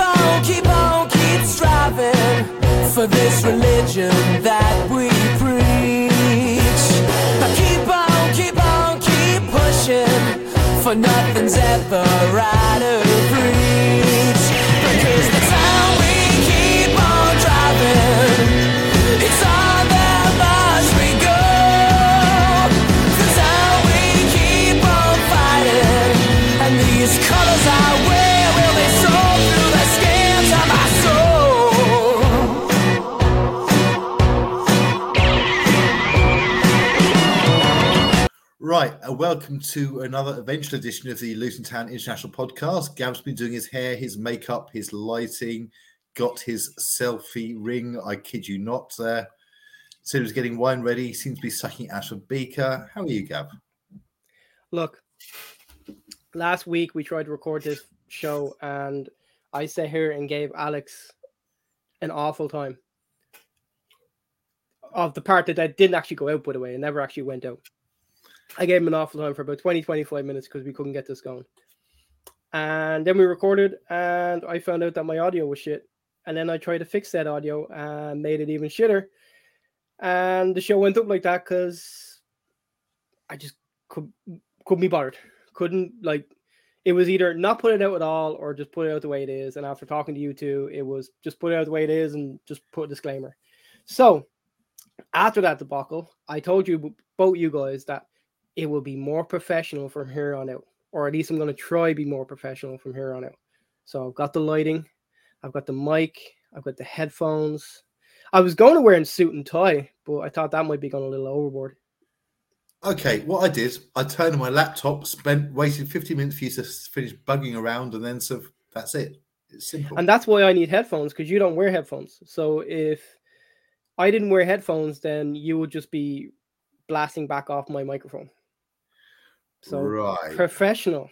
on, keep on, keep striving for this religion that we preach. Keep on, keep on, keep pushing for nothing's ever out of reach. Welcome to another eventual edition of the Luton Town International Podcast. Gav's been doing his hair, his makeup, his lighting, got his selfie ring. I kid you not. There, so getting wine ready. Seems to be sucking out a beaker. How are you, Gav? Look, last week we tried to record this show, and I sat here and gave Alex an awful time of the part that I didn't actually go out, by the way. It never actually went out. I gave him an awful time for about 20, 25 minutes because we couldn't get this going. And then we recorded, and I found out that my audio was shit. And then I tried to fix that audio and made it even shitter. And the show went up like that because I just could, couldn't be bothered. Couldn't, like, it was either not put it out at all or just put it out the way it is. And after talking to you two, it was just put it out the way it is and just put a disclaimer. So after that debacle, I told you both you guys that it will be more professional from here on out, or at least I'm going to try be more professional from here on out. So I've got the lighting, I've got the mic, I've got the headphones. I was going to wear a suit and tie, but I thought that might be going a little overboard. Okay, what I did, I turned on my laptop, spent waited 50 minutes for you to finish bugging around, and then so that's it. It's simple. And that's why I need headphones because you don't wear headphones. So if I didn't wear headphones, then you would just be blasting back off my microphone. So right. professional.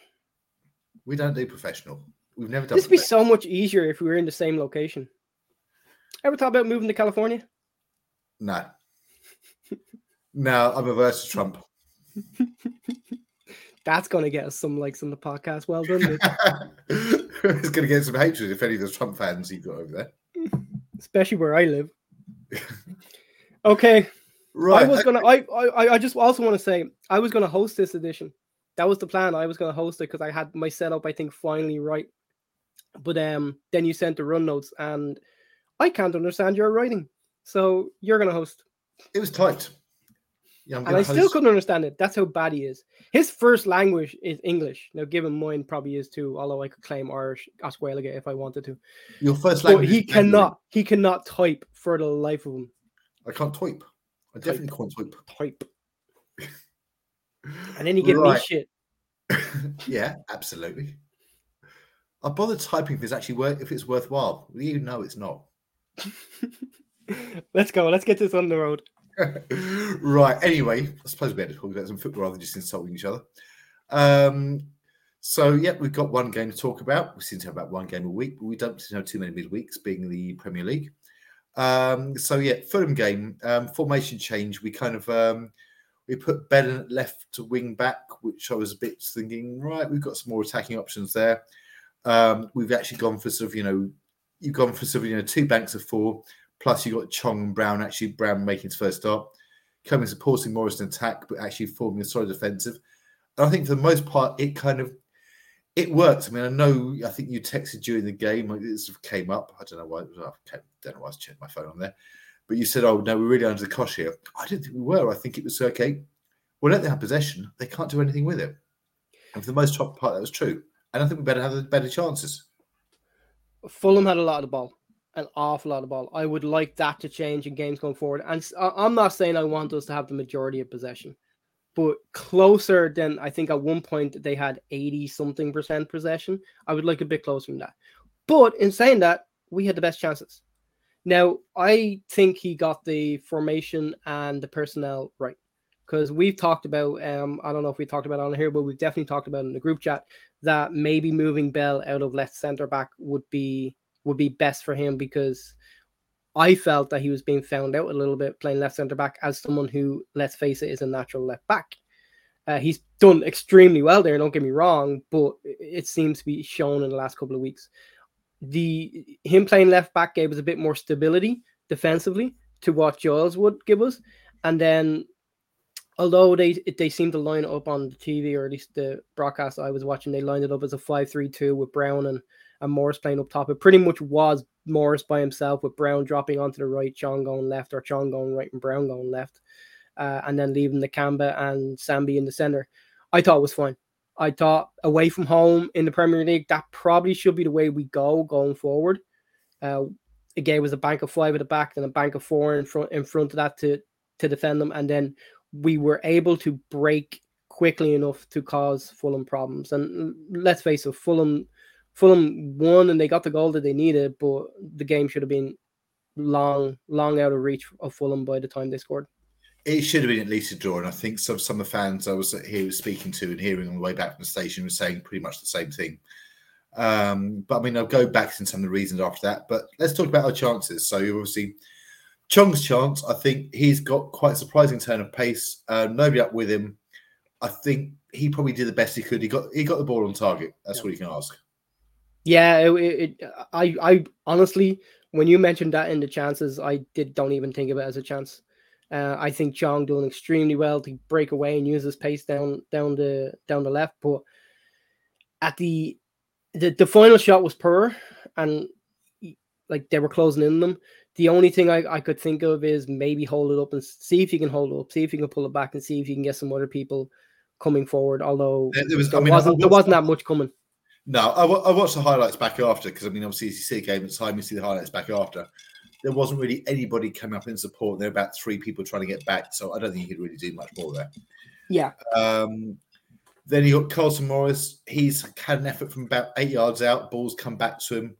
we don't do professional. We've never done This would be so much easier if we were in the same location. Ever thought about moving to California? No. No, I'm averse to Trump. That's gonna get us some likes on the podcast. Well done, it's going to get some hatred if any of those Trump fans you've got over there. especially where I live. Okay, Right. I was gonna. I, I I just also want to say I was gonna host this edition. That was the plan. I was gonna host it because I had my setup. I think finally right. But um, then you sent the run notes, and I can't understand your writing. So you're gonna host, It was typed. Yeah, I'm and I still couldn't understand it. That's how bad he is. His first language is English. Now, given mine probably is too, although I could claim Irish Oswego if I wanted to. Your first But language. he is Mandarin. cannot. He cannot type for the life of him. I can't type. I definitely can't type. Type. And then he give me shit. yeah, absolutely. I bother typing if it's actually worth if it's worthwhile. You know it's not. Let's go. Let's get this on the road. right. Anyway, I suppose we had to talk about some football rather than just insulting each other. Um, so yeah, we've got one game to talk about. We seem to have about one game a week, but we don't seem to have too many midweeks, being the Premier League. Um, so yeah, Fulham game um, formation change. We kind of um, we put Bennett left to wing back, which I was a bit thinking. Right, we've got some more attacking options there. Um, we've actually gone for sort of you know you've gone for sort of you know two banks of four. Plus, you got Chong and Brown. Actually, Brown making his first start, coming supporting Morris in attack, but actually forming a solid defensive. And I think for the most part, it kind of it worked. I mean, I know. I think you texted during the game. It sort of came up. I don't know why. I don't know why I was checking my phone on there. But you said, "Oh no, we're really under the cosh here." I didn't think we were. I think it was okay. Well, let them have possession. They can't do anything with it. And for the most part, that was true. And I think we better have better chances. Fulham had a lot of the ball, an awful lot of ball. I would like that to change in games going forward. And I'm not saying I want us to have the majority of possession, but closer than I think at one point they had 80 something percent possession. I would like a bit closer than that. But in saying that, we had the best chances. Now, I think he got the formation and the personnel right because we've talked about, um, I don't know if we talked about it on here, but we've definitely talked about in the group chat that maybe moving Bell out of left centre back would be would be best for him because I felt that he was being found out a little bit playing left centre back as someone who, let's face it, is a natural left back. Uh, he's done extremely well there. Don't get me wrong, but it- seems to be shown in the last couple of weeks. the him playing left back gave us a bit more stability defensively to what Giles would give us, and then although they they seemed to line up on the TV or at least the broadcast I was watching, they lined it up as a five-three-two with Brown and and Morris playing up top. It pretty much was Morris by himself with Brown dropping onto the right, Chong going left, or Chong going right and Brown going left, uh, and then leaving Nakamba and Sambi in the center. I thought was fine. I thought away from home in the Premier League, that probably should be the way we go going forward. Uh, again, was a bank of five at the back, and a bank of four in front in front of that to to defend them, and then we were able to break quickly enough to cause Fulham problems. And let's face it, Fulham Fulham won and they got the goal that they needed, but the game should have been long, long out of reach of Fulham by the time they scored. It should have been at least a draw, and I think some some of the fans I was here speaking to and hearing on the way back from the station were saying pretty much the same thing. Um, but I mean, I'll go back to some of the reasons after that. But let's talk about our chances. So obviously, Chong's chance, I think he's got quite a surprising turn of pace. Uh, nobody up with him. I think he probably did the best he could. He got he got the ball on target. That's yeah. what you can ask. Yeah, it, it, I I honestly, when you mentioned that in the chances, I did don't even think of it as a chance. Uh, I think Chong doing extremely well to break away and use his pace down down the down the left, but at the the, the final shot was poor and like they were closing in them. The only thing I, I could think of is maybe hold it up and see if you can hold it up, see if you can pull it back and see if you can get some other people coming forward. Although there, was, there I mean, wasn't, there wasn't that much coming. No, I, I watched the highlights back after because I mean, obviously, you see a game at time, you see the highlights back after. There wasn't really anybody coming up in support. There were about three people trying to get back, so I don't think he could really do much more there. Yeah. Um, then you got Carlton Morris. He's had an effort from about eight yards out. Balls come back to him.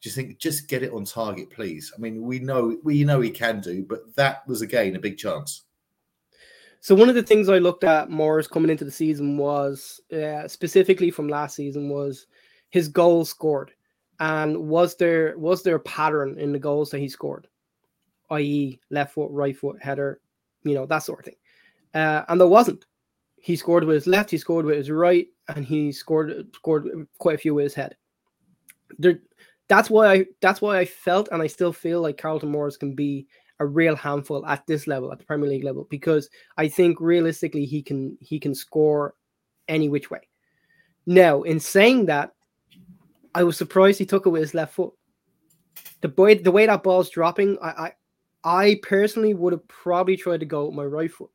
Just think, just get it on target, please. I mean, we know we know he can do, but that was again a big chance. So one of the things I looked at Morris coming into the season was uh, specifically from last season was his goals scored, and was there was there a pattern in the goals that he scored, i.e., left foot, right foot, header, you know that sort of thing, uh, and there wasn't. He scored with his left, he scored with his right, and he scored scored quite a few with his head. There, that's why I that's why I felt and I still feel like Carlton Morris can be a real handful at this level, at the Premier League level, because I think realistically he can he can score any which way. Now, in saying that, I was surprised he took it with his left foot. The boy, the way that ball's dropping, I, I, I personally would have probably tried to go with my right foot.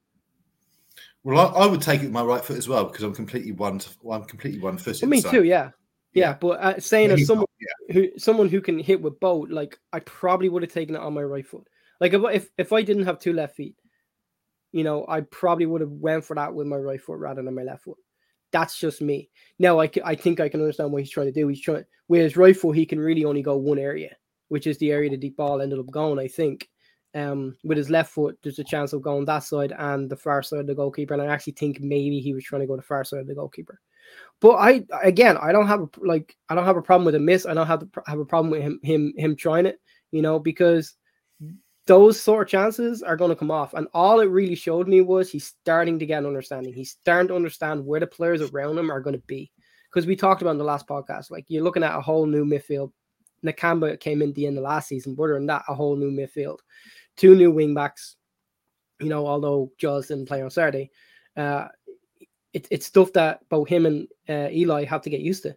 Well, I, I, would take it with my right foot as well because I'm completely one. I'm completely one footed. Well, me so. too. Yeah, yeah. yeah. But uh, saying as someone yeah. who someone who can hit with both, like I probably would have taken it on my right foot. Like if if if I didn't have two left feet, you know, I probably would have went for that with my right foot rather than my left foot. That's just me. Now I, I think I can understand what he's trying to do. He's trying with his right foot, he can really only go one area, which is the area the deep ball ended up going. I think. Um, with his left foot, there's a chance of going that side and the far side of the goalkeeper. And I actually think maybe he was trying to go the far side of the goalkeeper. But I again, I don't have a, like I don't have a problem with a miss. I don't have to have a problem with him him him trying it. You know, because those sort of chances are going to come off. And all it really showed me was he's starting to get an understanding. He's starting to understand where the players around him are going to be. Because we talked about in the last podcast, like you're looking at a whole new midfield. Nakamba came in the end of last season, but than that, a whole new midfield. Two new wing backs, you know, although Jaws didn't play on Saturday. Uh, it, it's stuff that both him and uh, Eli have to get used to.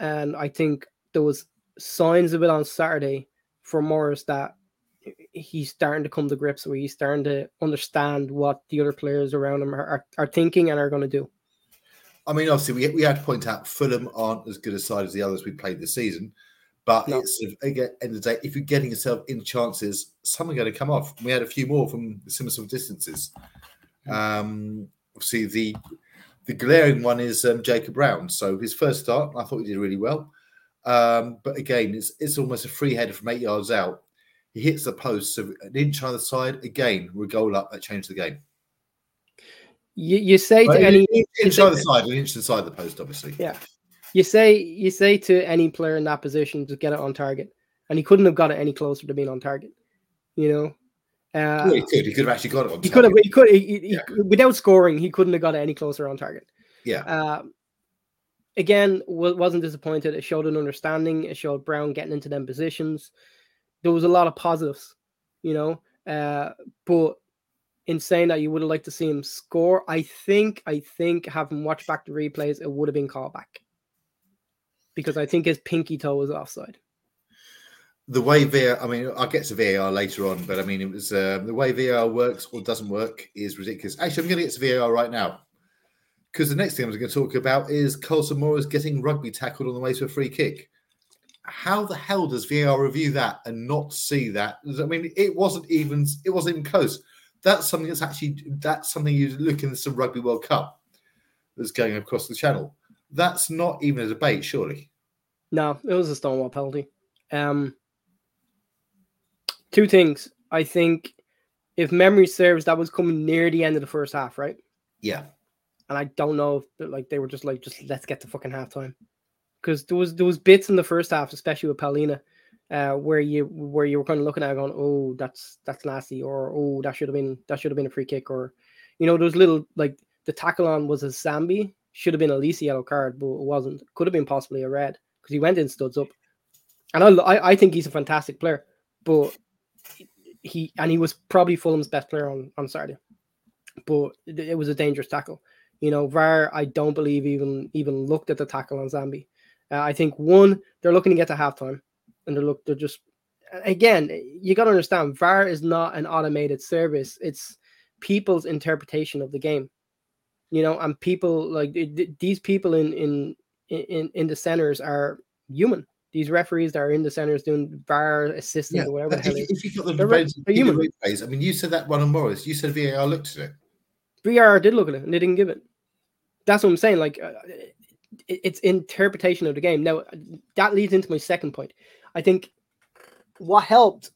And I think there was signs of it on Saturday for Morris that he's starting to come to grips where he's starting to understand what the other players around him are, are, are thinking and are going to do. I mean, obviously, we, we had to point out Fulham aren't as good a side as the others we played this season. But no. it's again, end of the day, if you're getting yourself in chances, some are going to come off. We had a few more from similar sort of distances. Um, obviously, the the glaring one is um, Jacob Brown. So his first start, I thought he did really well. Um, but again, it's it's almost a free header from eight yards out. He hits the post, so an inch either side. Again, we goal up that changed the game. You, you say to any inch either side, an inch inside the post, obviously. Yeah. You say you say to any player in that position to get it on target, and he couldn't have got it any closer to being on target. You know, uh, well, he could. He could have actually got it on. He could have. He could. He, he, yeah. Without scoring, he couldn't have got it any closer on target. Yeah. Uh, again, wa- wasn't disappointed. It showed an understanding. It showed Brown getting into them positions. There was a lot of positives, you know. Uh, but in saying that, you would have liked to see him score. I think, I think, having watched back the replays, it would have been called back because I think his pinky toe was offside. the way VAR, I mean, I'll get to VAR later on, but I mean, it was um, the way VAR works or doesn't work is ridiculous. Actually, I'm going to get to VAR right now because the next thing I'm going to talk about is Carlton Morris getting rugby tackled on the way to a free kick. How the hell does VAR review that and not see that? I mean, it wasn't even it wasn't even close. That's something that's actually that's something you look in some Rugby World Cup that's going across the channel. That's not even a debate, surely. No, it was a Stonewall penalty. Um, two things. I think if memory serves, that was coming near the end of the first half, right? Yeah. And I don't know if like they were just like, just let's get to fucking halftime, because there was there was bits in the first half, especially with Palhinha, uh, where you where you were kind of looking at going, oh, that's that's nasty, or oh, that should have been that should have been a free kick, or you know, those little like the tackle on was a Zambi, should have been a Lisi yellow card, but it wasn't. Could have been possibly a red because he went in studs up, and I, I think he's a fantastic player, but he and he was probably Fulham's best player on on Saturday, but it was a dangerous tackle. You know, VAR I don't believe even even looked at the tackle on Sambi. Uh, I think one they're looking to get to halftime, and they're look they're just again you got to understand VAR is not an automated service. It's people's interpretation of the game. You know, and people like th- these people in in in in the centers are human. These referees that are in the centers doing VAR assistant or whatever the If, hell. you- if you got the They're re- human. replays, I mean, you said that one on Morris. You said VAR looked at it. VAR did look at it and they didn't give it. That's what I'm saying. Like, uh, it, it's interpretation of the game. Now, that leads into my second point. I think what helped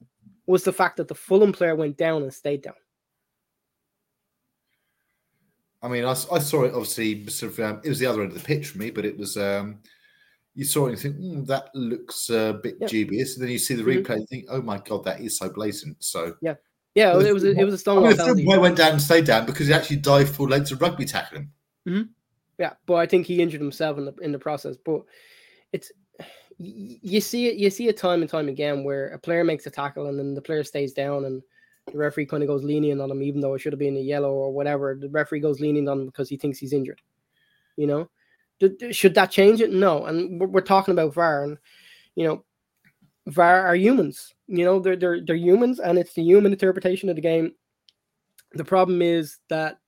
was the fact that the Fulham player went down and stayed down. I mean, I saw it obviously. Sort of, um, it was the other end of the pitch for me, but it was. Um, you saw it and think "Hmm, that looks a bit Yeah. dubious, and then you see the Mhm. replay and think, "Oh my god, that is so blatant." So Yeah, yeah, it was a, it was a I Stonewall mean, the penalty. boy went down and stayed down because he actually dived full length to rugby tackle him. Yeah, but I think he injured himself in the in the process. But it's you see it you see it time and time again where a player makes a tackle and then the player stays down and the referee kind of goes lenient on him, even though it should have been a yellow or whatever. The referee goes lenient on him because he thinks he's injured. You know, should that change it? No. And we're, we're talking about VAR, and you know, VAR are humans. You know, they're they're they're humans, and it's the human interpretation of the game. The problem is that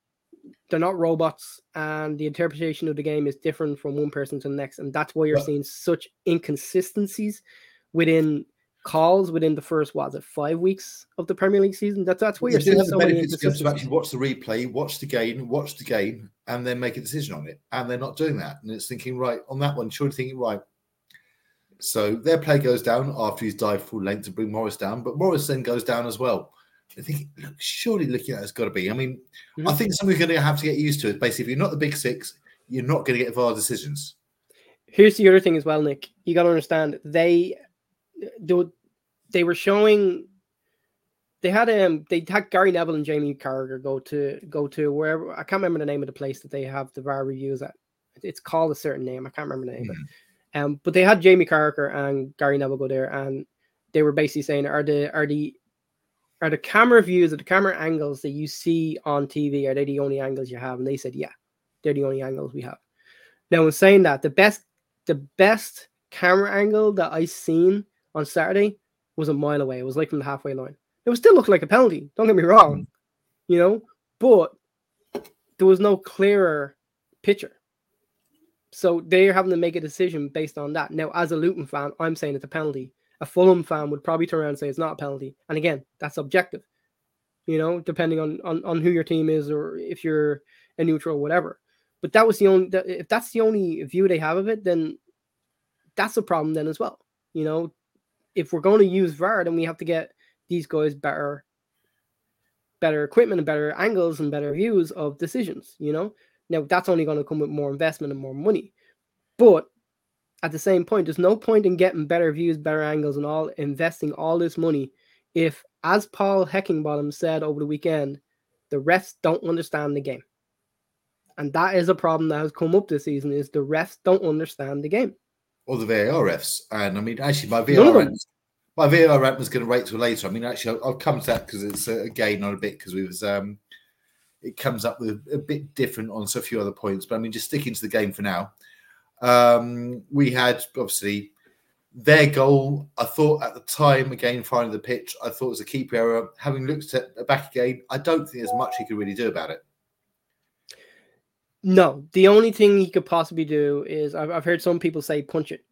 they're not robots and the interpretation of the game is different from one person to the next and that's why you're seeing such inconsistencies within calls within the first what is it five weeks of the premier league season that's that's why You you're seeing so many benefit to be able to inconsistencies actually watch the replay, watch the game, watch the game, and then make a decision on it. And they're not doing that. And it's thinking, right, on that one, surely thinking, right. So their play goes down after he's dived full length to bring Morris down, but Morris then goes down as well. I think, look, surely looking at it, it's got to be. I mean, I Mhm. think something's going to have to get used to it. Basically, if you're not the big six, you're not going to get VAR decisions. here's the other thing as well nick you got to understand they they, were- they were showing they had um they had Gary Neville and Jamie Carragher go to go to wherever I can't remember the name of the place that they have the VAR reviews at. It's called a certain name. I can't remember the name it. Um, but they had Jamie Carragher and Gary Neville go there, and they were basically saying, "Are the are the are the camera views or the camera angles that you see on TV are they the only angles you have?" And they said, "Yeah, they're the only angles we have." Now, in saying that, the best the best camera angle that I seen on Saturday was a mile away. It was like from the halfway line. It would still look like a penalty. Don't get me wrong, you know, but there was no clearer picture. So they're having to make a decision based on that. Now, as a Luton fan, I'm saying it's a penalty. A Fulham fan would probably turn around and say it's not a penalty. And again, that's objective, you know, depending on on, on who your team is or if you're a neutral whatever. But that was the only if that's the only view they have of it, then that's a problem then as well. You know, if we're going to use VAR, then we have to get these guys better better equipment and better angles and better views of decisions, you know. Now that's only going to come with more investment and more money. But at the same point, there's no point in getting better views, better angles, and all investing all this money if, as Paul Heckingbottom said over the weekend, the refs don't understand the game. And that is a problem that has come up this season is the refs don't understand the game. Or the VAR refs. And I mean, actually, my VAR rant, my VAR rant was going to wait till later. I mean, actually, I'll, I'll come to that because it's uh, again on a bit because we was um, it comes up with a bit different on so few other points. But I mean, just sticking to the game for now. Um, we had obviously their goal. I thought at the time, again, finding the pitch, I thought it was a keeper error. Having looked at it back again, I don't think there's much he could really do about it. No, the only thing he could possibly do is I've, I've heard some people say punch it.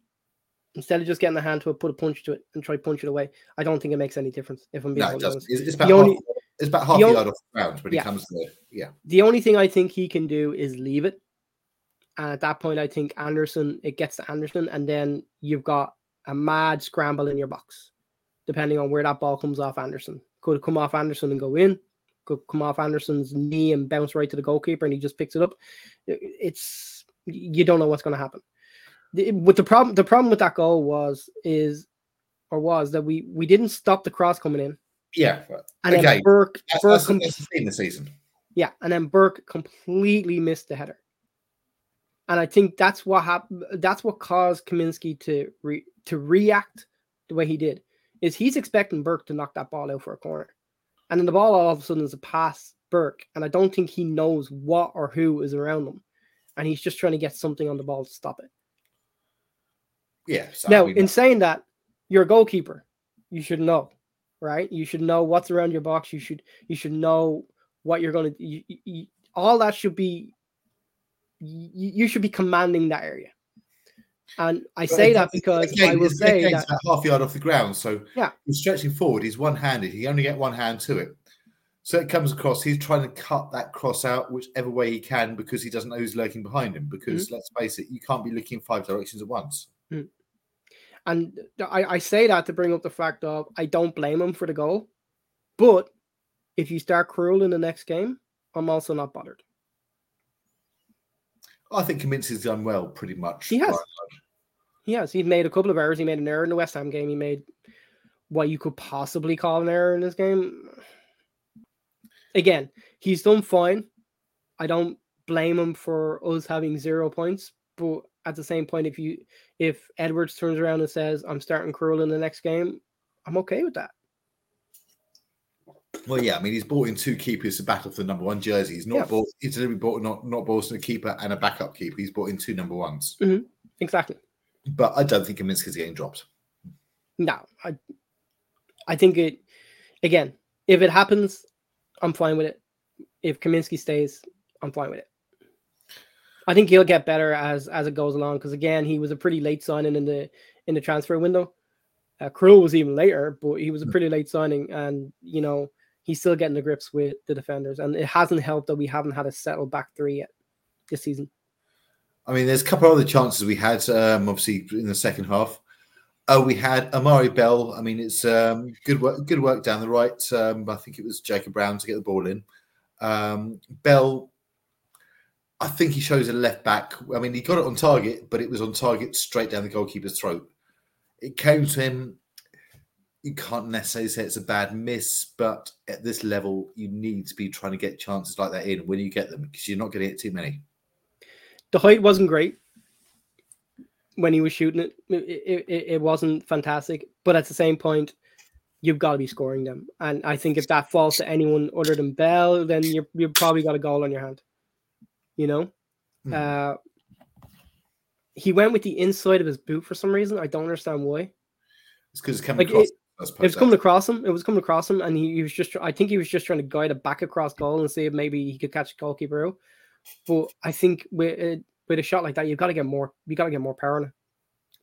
Instead of just getting the hand to it, put a punch to it and try punch it away. I don't think it makes any difference. If I'm being No, it honest. It's, it's about The only- half, it's about half the yard off the ground when Yeah. it comes to yeah. The only thing I think he can do is leave it. And at that point, I think Anderson, it gets to Anderson, and then you've got a mad scramble in your box, depending on where that ball comes off Anderson. Could come off Anderson and go in, could come off Anderson's knee and bounce right to the goalkeeper, and he just picks it up. It's you don't know what's going to happen. The, with the problem, the problem with that goal was is or was that we we didn't stop the cross coming in, Yeah, but and then Again, Burke that's, Burke that's, that's the season. yeah, and then Burke completely missed the header. And I think that's what happened. That's what caused Kaminsky to re- to react the way he did. Is he's expecting Burke to knock that ball out for a corner, and then the ball all of a sudden is a pass Burke, and I don't think he knows what or who is around him, and he's just trying to get something on the ball to stop it. Yeah. So, Now, in saying that, you're a goalkeeper. You should know, right? You should know what's around your box. You should you should know what you're going to. You, you, all that should be. You, you should be commanding that area. And I but say that because again, I will say that half yard off the ground. So Yeah. he's stretching forward. He's one-handed. He only get one hand to it. So it comes across. He's trying to cut that cross out whichever way he can because he doesn't know who's lurking behind him. Because Mm-hmm. let's face it, you can't be looking five directions at once. And I, I say that to bring up the fact of I don't blame him for the goal. But if you start Krul in the next game, I'm also not bothered. I think Kaminsky's done well, pretty much. He has. by and large. He has. He's made a couple of errors. He made an error in the West Ham game. He made what you could possibly call an error in this game. Again, he's done fine. I don't blame him for us having zero points, but at the same point, if you if Edwards turns around and says I'm starting Krul in the next game, I'm okay with that. Well, yeah, I mean, he's bought in two keepers to battle for the number one jersey. He's not Yeah. bought. He's deliberately bought not not bought a keeper and a backup keeper. He's bought in two number ones. Exactly. But I don't think Kaminsky's getting dropped. No, I I think it again, if it happens, I'm fine with it. If Kaminsky stays, I'm fine with it. I think he'll get better as as it goes along because again, he was a pretty late signing in the in the transfer window. Uh, Krul was even later, but he was a pretty late signing, and you know he's still getting the grips with the defenders, and it hasn't helped that we haven't had a settled back three yet this season. I mean, there's a couple of other chances we had, um, obviously in the second half. Oh, we had Amari Bell. I mean, it's um, good work, good work down the right. Um, I think it was Jacob Brown to get the ball in. Um, Bell, I think he shows a left back. I mean, he got it on target, but it was on target straight down the goalkeeper's throat. It came to him. You can't necessarily say it's a bad miss, but at this level, you need to be trying to get chances like that in when you get them because you're not going to get too many. the height wasn't great when he was shooting it. It, it, it wasn't fantastic, but at the same point, you've got to be scoring them. And I think if that falls to anyone other than Bell, then you're you've probably got a goal on your hand. You know, Hmm. uh, he went with the inside of his boot for some reason. I don't understand why. It's because it's coming Like, across. it- It was coming across him. It was coming across him, and he, he was just. I think he was just trying to guide it back across goal and see if maybe he could catch the goalkeeper out. But I think with a, with a shot like that, you've got to get more. You got to get more power on it.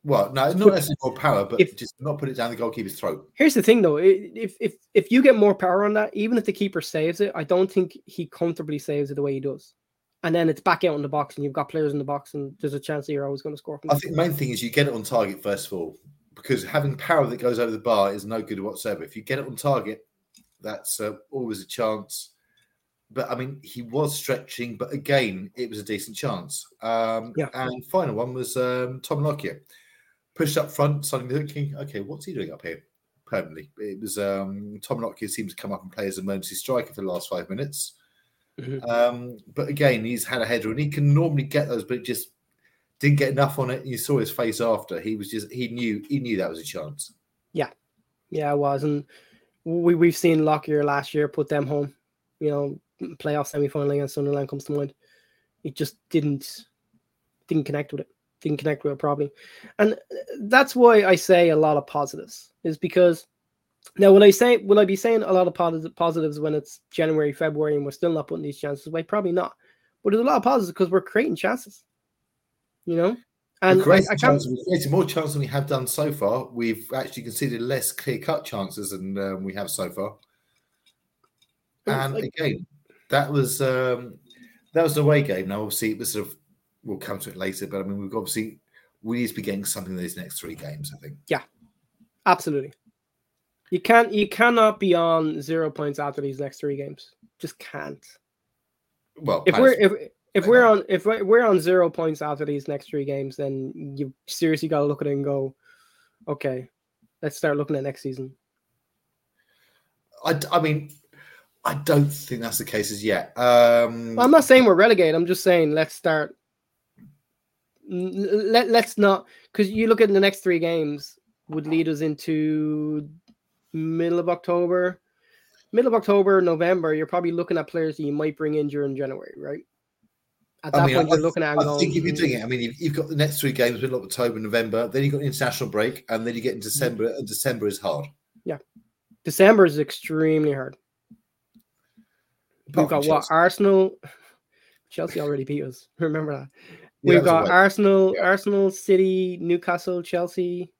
Well, no, not necessarily more power, but If- just not put it down the goalkeeper's throat. Here's the thing, though. If if if you get more power on that, even if the keeper saves it, I don't think he comfortably saves it the way he does. And then it's back out in the box, and you've got players in the box, and there's a chance that you're always going to score from. I think the main thing is you get it on target first of all, because having power that goes over the bar is no good whatsoever. If you get it on target, that's uh, always a chance. But I mean, he was stretching, but again, it was a decent chance. Um, Yeah. And final one was um, Tom Lockyer. Pushed up front, suddenly thinking, okay, what's he doing up here permanently? It was um, Tom Lockyer seemed to come up and play as an emergency striker for the last five minutes. Mhm. Um, but again, he's had a header and he can normally get those, but just didn't get enough on it. You saw his face after. He was just he knew he knew that was a chance. Yeah, yeah, it was, and we we've seen Lockyer last year put them home. You know, playoff semi final against Sunderland comes to mind. It just didn't didn't connect with it. Didn't connect with it properly, and that's why I say a lot of positives is because now when I say will I be saying a lot of positives when it's January, February, and we're still not putting these chances away? Probably not. But there's a lot of positives because we're creating chances. You know, and I, creating I created more chances than we have done so far. We've actually considered less clear cut chances than um, we have so far. And like- again, that was um, that was the away game. Now, obviously, it was sort of we'll come to it later, but I mean, we've obviously we need to be getting something in these next three games. I think. Yeah, absolutely. You can't you cannot be on zero points after these next three games. Just can't. Well, If we're if if we're on if we're on zero points after these next three games, then you seriously gotta look at it and go, okay, let's start looking at next season. I, I mean, I don't think that's the case as yet. Um, Well, I'm not saying we're relegated. I'm just saying let's start. Let let's not because you look at the next three games would lead us into middle of October, middle of October, November. You're probably looking at players that you might bring in during January, right? At that I mean, point, I, you're looking at I going, think if you're doing "Hmm, it, I mean, you've, you've got the next three games, middle of October, November, then you've got the international break, and then you get in December, and December is hard. Yeah, December is extremely hard. We've Apart got what Arsenal, Chelsea already beat us. Remember that. We've that got. Arsenal, Yeah. Arsenal, City, Newcastle, Chelsea,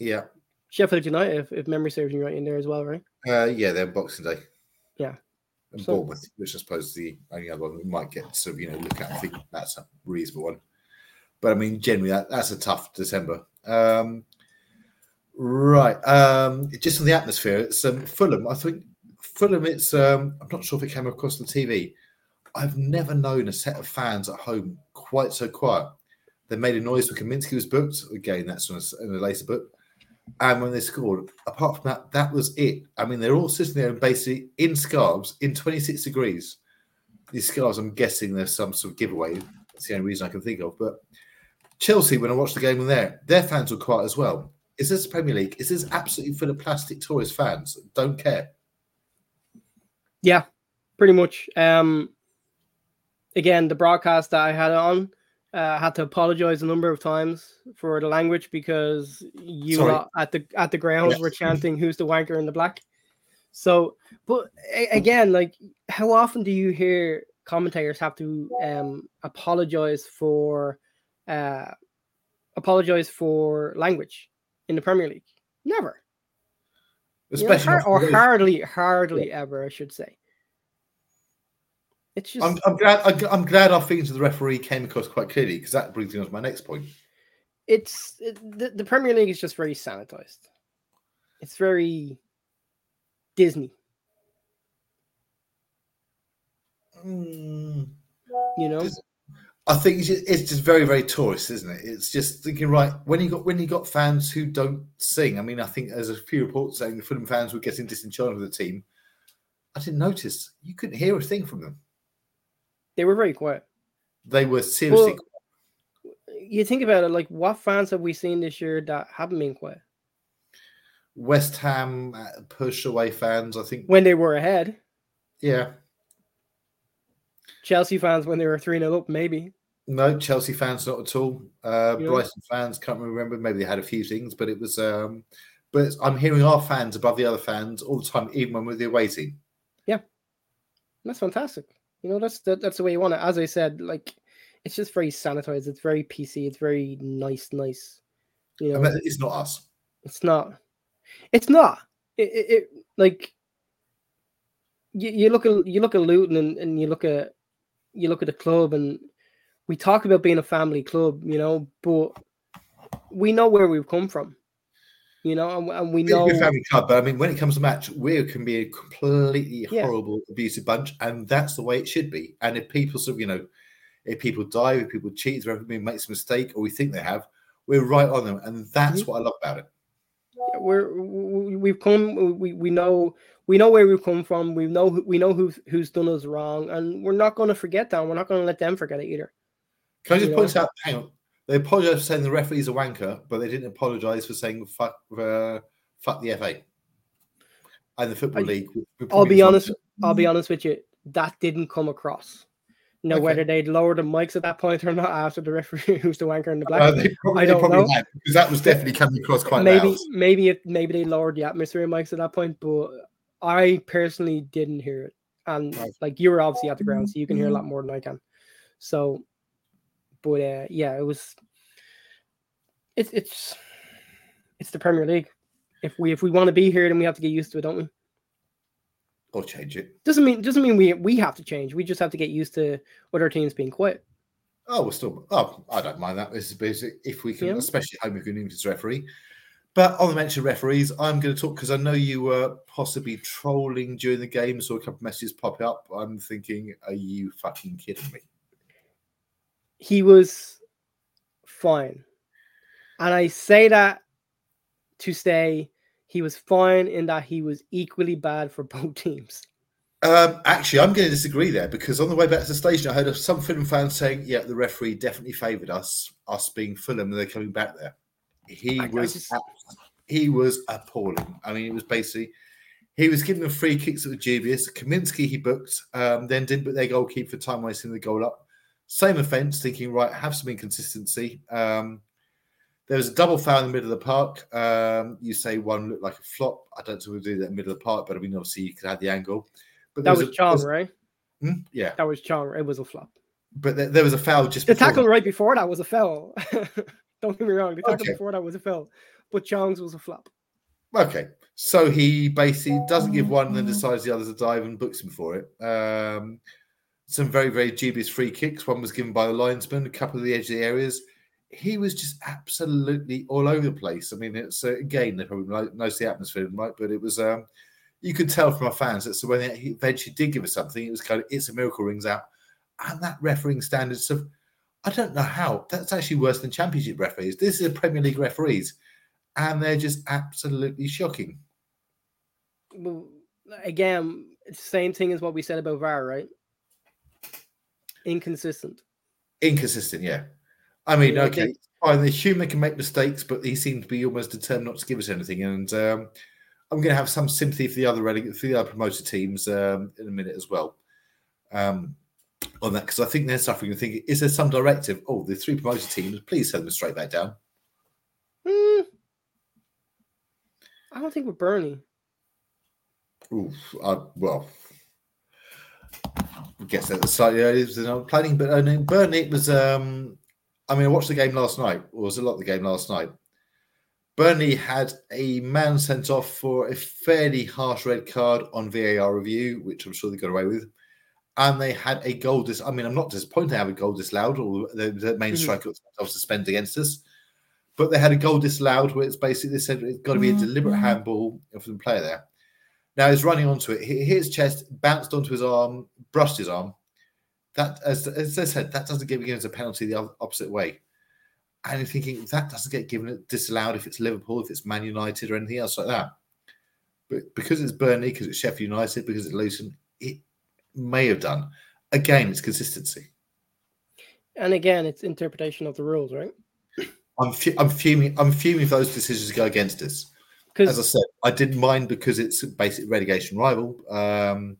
Yeah, Sheffield United, if, if memory serves me right in there as well, right? uh, yeah, they're Boxing Day. Yeah. And So- Bournemouth, which I suppose is the only other one we might get to sort of, you know look at. Think that's a reasonable one. But I mean, generally, that, that's a tough December. Um, right. Um, just on the atmosphere, it's um, Fulham. I think Fulham. It's. Um, I'm not sure if it came across the TV. I've never known a set of fans at home quite so quiet. They made a noise when Kaminsky was booked. Again, that's in a, in a later book. And when they scored, apart from that, that was it. I mean, they're all sitting there and basically in scarves in 26 degrees. These scarves, I'm guessing there's some sort of giveaway. That's the only reason I can think of. But Chelsea, when I watched the game in there, their fans were quiet as well. Is this Premier League? Is this absolutely full of plastic tourist fans? Don't care. Yeah, pretty much. Um, again, the broadcast that I had on, uh, had to apologize a number of times for the language because you at the at the grounds Yeah. were chanting "Who's the wanker in the black?" So, but again, like, how often do you hear commentators have to um apologize for uh apologize for language in the Premier League? Never. You know, Especially or hardly, hardly ever, I should say. It's just I'm, I'm glad. I'm, I'm glad our feelings of the referee came across quite clearly because that brings me on to my next point. it's it, the, the Premier League is just very sanitized. It's very Disney, Mm, you know. Dis- I think it's just, it's just very, very tourist, isn't it? It's just thinking, right, when you got when you got fans who don't sing. I mean, I think there's a few reports saying the Fulham fans were getting disenchanted with the team. I didn't notice. You couldn't hear a thing from them. They were very quiet. They were seriously. Well, You think about it, like what fans have we seen this year that haven't been quiet West Ham uh, push away fans. I think. when they were ahead? Yeah. Chelsea fans when they were three 0 up, maybe. No, Chelsea fans not at all. Uh, Yeah. Brighton fans can't remember. Maybe they had a few things, but it was. Um, but I'm hearing our fans above the other fans all the time, even when we're the away team. That's fantastic. You know, that's that, that's the way you want it. As I said, like it's just very sanitized. It's very PC. It's very nice, nice. You know, it's not us. It's not. It's not. It, it, it like you, you look at you look at Luton and, and you look at you look at the club and we talk about being a family club, you know, but we know where we've come from, you know, and, and we We're know a family club, but I mean, when it comes to match, we can be a completely Yeah. horrible, abusive bunch, and that's the way it should be. And if people sort of, you know, if people die, if people cheat, if everybody makes a mistake, or we think they have, we're right on them, and that's Mm-hmm. what I love about it. we're we- we've come we, we know we know where we've come from we know who- we know who's who's done us wrong and we're not going to forget that we're not going to let them forget it either Can I just You point out? Hang on. They apologise for saying the referee's a wanker, but they didn't apologise for saying fuck uh, fuck the FA and the football I- league. i'll be honest i'll be honest with you that didn't come across now Okay. whether they'd lower the mics at that point or not after the referee who's the wanker in the black Uh, they probably, I don't probably know. had because that was definitely coming across quite maybe loud. maybe it maybe they lowered the atmosphere mics at that point but i personally didn't hear it and Right. like you were obviously at the ground so you can hear a lot more than i can so but uh yeah it was it's it's it's the premier league if we if we want to be here then we have to get used to it don't we Or change it. doesn't mean doesn't mean we we have to change we just have to get used to other teams being quiet Oh, we're still. Oh, I don't mind that. This is. If we can, Yeah. especially home if an referee. But on the mention of referees, I'm going to talk because I know you were possibly trolling during the game. Saw a couple of messages pop up. I'm thinking, are you fucking kidding me? He was fine. And I say that to say he was fine in that he was equally bad for both teams. Um, actually, I'm going to disagree there because on the way back to the station, I heard of some Fulham fans saying, "Yeah, the referee definitely favoured us, us being Fulham, and they're coming back there." He I- I was, just- he was appalling. I mean, it was basically he was giving them free kicks that were dubious. Kaminsky he booked, um, then didn't book their goalkeeper for time wasting the goal up. Same offence, thinking right, have some inconsistency. Um, there was a double foul in the middle of the park. Um, you say one looked like a flop. I don't think we'll do that in the middle of the park, but I mean, obviously you could have the angle. But That was a- Chong, right? Hmm? Yeah, That was Chong. It was a flop. but there, there was a foul just The tackle that. right before that was a foul. Don't get me wrong. The tackle Okay. before that was a foul. But Chong's was a flop. Okay, so he basically doesn't give one, and then decides the other's a dive and books him for it. Um, some very very dubious free kicks. One was given by the linesman, a couple of the edge of the areas. He was just absolutely all over the place. I mean, it's uh, again they probably know, the atmosphere, right? But it was um, you could tell from our fans that so when he eventually did give us something, it was kind of it's a miracle rings out, and that refereeing standards of I don't know how that's actually worse than Championship referees. This is a Premier League referees, and they're just absolutely shocking. Well, again, same thing as what we said about VAR, right? Inconsistent. Inconsistent, yeah. I mean, okay, they- fine. The human can make mistakes, but he seemed to be almost determined not to give us anything. And um, I'm going to have some sympathy for the other for the other promoted teams um, in a minute as well. Um, on that, because I think they're suffering and thinking, is there some directive? Oh, the three promoted teams, please send them straight back down. Hmm. I don't think with Burnley. Oof, uh, well, Guess that slightly earlier than I was planning, but I mean, Burnley it was. Um, I mean, I watched the game last night, or was a lot of the game last night. Burnley had a man sent off for a fairly harsh red card on VAR review, which I'm sure they got away with. And they had a goal dis. I mean, I'm not disappointed they have a goal disallowed, or the, the main Mhm. striker was suspended against us. But they had a goal disallowed where it's basically they said it's got to be a deliberate handball from the player there. Now he's running onto it. He hit his chest, bounced onto his arm, brushed his arm. That, as, as I said, that doesn't get given as a penalty the opposite way. And you're thinking that doesn't get given it disallowed if it's Liverpool, if it's Man United, or anything else like that. But because it's Burnley, because it's Sheffield United, because it's Luton, it may have done. Again, it's consistency. And again, it's interpretation of the rules, right? I'm fu- I'm fuming. I'm fuming if those decisions go against us. As I said, I didn't mind because it's a basic relegation rival. Um,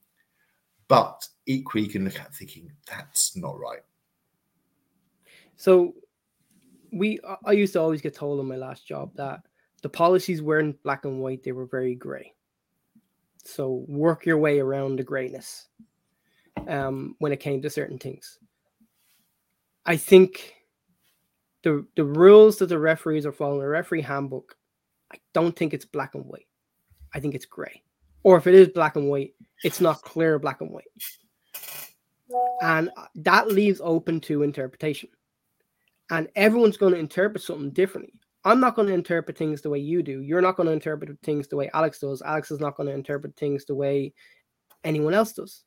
but equally, you can look at thinking that's not right. so we I- used to always get told in my last job that the policies weren't black and white, they were very grey. So work your way around the grayness um, when it came to certain things. I think the the rules that the referees are following, the referee handbook, I don't think it's black and white. I think it's grey. Or if it is black and white, it's not clear black and white. And that leaves open to interpretation. And everyone's going to interpret something differently. I'm not going to interpret things the way you do. You're not going to interpret things the way Alex does. Alex is not going to interpret things the way anyone else does.